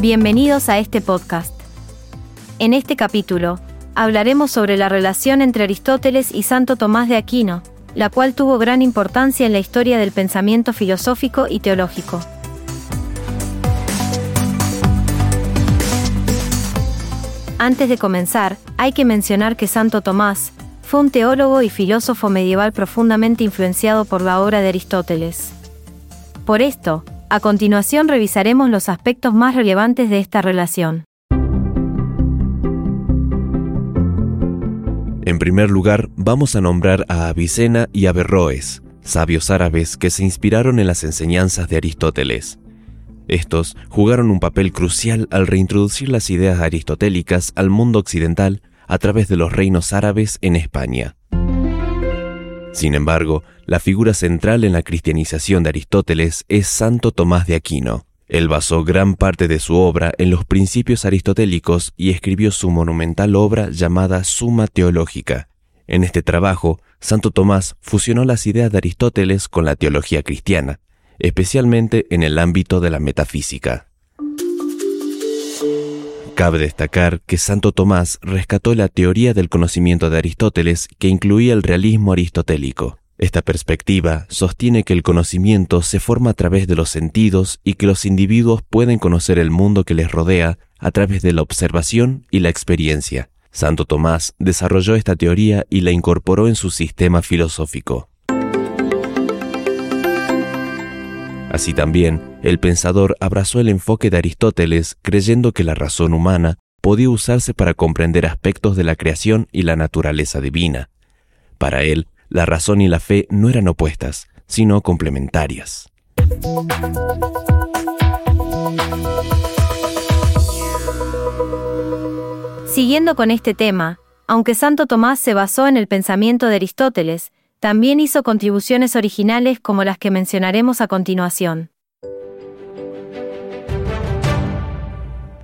Bienvenidos a este podcast. En este capítulo, hablaremos sobre la relación entre Aristóteles y Santo Tomás de Aquino, la cual tuvo gran importancia en la historia del pensamiento filosófico y teológico. Antes de comenzar, hay que mencionar que Santo Tomás fue un teólogo y filósofo medieval profundamente influenciado por la obra de Aristóteles. Por esto, a continuación revisaremos los aspectos más relevantes de esta relación. En primer lugar, vamos a nombrar a Avicena y Averroes, sabios árabes que se inspiraron en las enseñanzas de Aristóteles. Estos jugaron un papel crucial al reintroducir las ideas aristotélicas al mundo occidental a través de los reinos árabes en España. Sin embargo, la figura central en la cristianización de Aristóteles es Santo Tomás de Aquino. Él basó gran parte de su obra en los principios aristotélicos y escribió su monumental obra llamada Suma Teológica. En este trabajo, Santo Tomás fusionó las ideas de Aristóteles con la teología cristiana, especialmente en el ámbito de la metafísica. Cabe destacar que Santo Tomás rescató la teoría del conocimiento de Aristóteles que incluía el realismo aristotélico. Esta perspectiva sostiene que el conocimiento se forma a través de los sentidos y que los individuos pueden conocer el mundo que les rodea a través de la observación y la experiencia. Santo Tomás desarrolló esta teoría y la incorporó en su sistema filosófico. Así también, el pensador abrazó el enfoque de Aristóteles creyendo que la razón humana podía usarse para comprender aspectos de la creación y la naturaleza divina. Para él, la razón y la fe no eran opuestas, sino complementarias. Siguiendo con este tema, aunque Santo Tomás se basó en el pensamiento de Aristóteles, también hizo contribuciones originales como las que mencionaremos a continuación.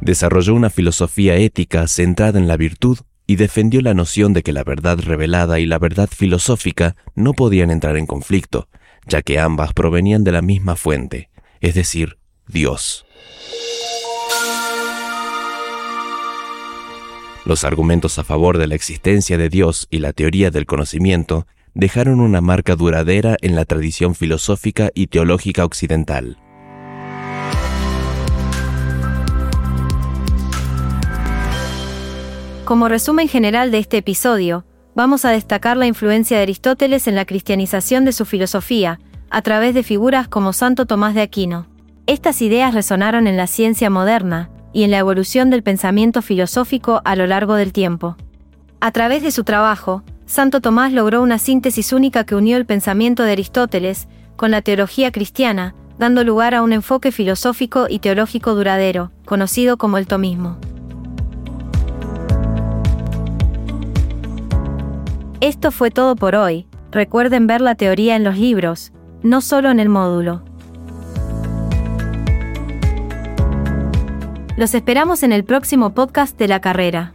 Desarrolló una filosofía ética centrada en la virtud y defendió la noción de que la verdad revelada y la verdad filosófica no podían entrar en conflicto, ya que ambas provenían de la misma fuente, es decir, Dios. Los argumentos a favor de la existencia de Dios y la teoría del conocimiento dejaron una marca duradera en la tradición filosófica y teológica occidental. Como resumen general de este episodio, vamos a destacar la influencia de Aristóteles en la cristianización de su filosofía, a través de figuras como Santo Tomás de Aquino. Estas ideas resonaron en la ciencia moderna y en la evolución del pensamiento filosófico a lo largo del tiempo. A través de su trabajo, Santo Tomás logró una síntesis única que unió el pensamiento de Aristóteles con la teología cristiana, dando lugar a un enfoque filosófico y teológico duradero, conocido como el tomismo. Esto fue todo por hoy, recuerden ver la teoría en los libros, no solo en el módulo. Los esperamos en el próximo podcast de la carrera.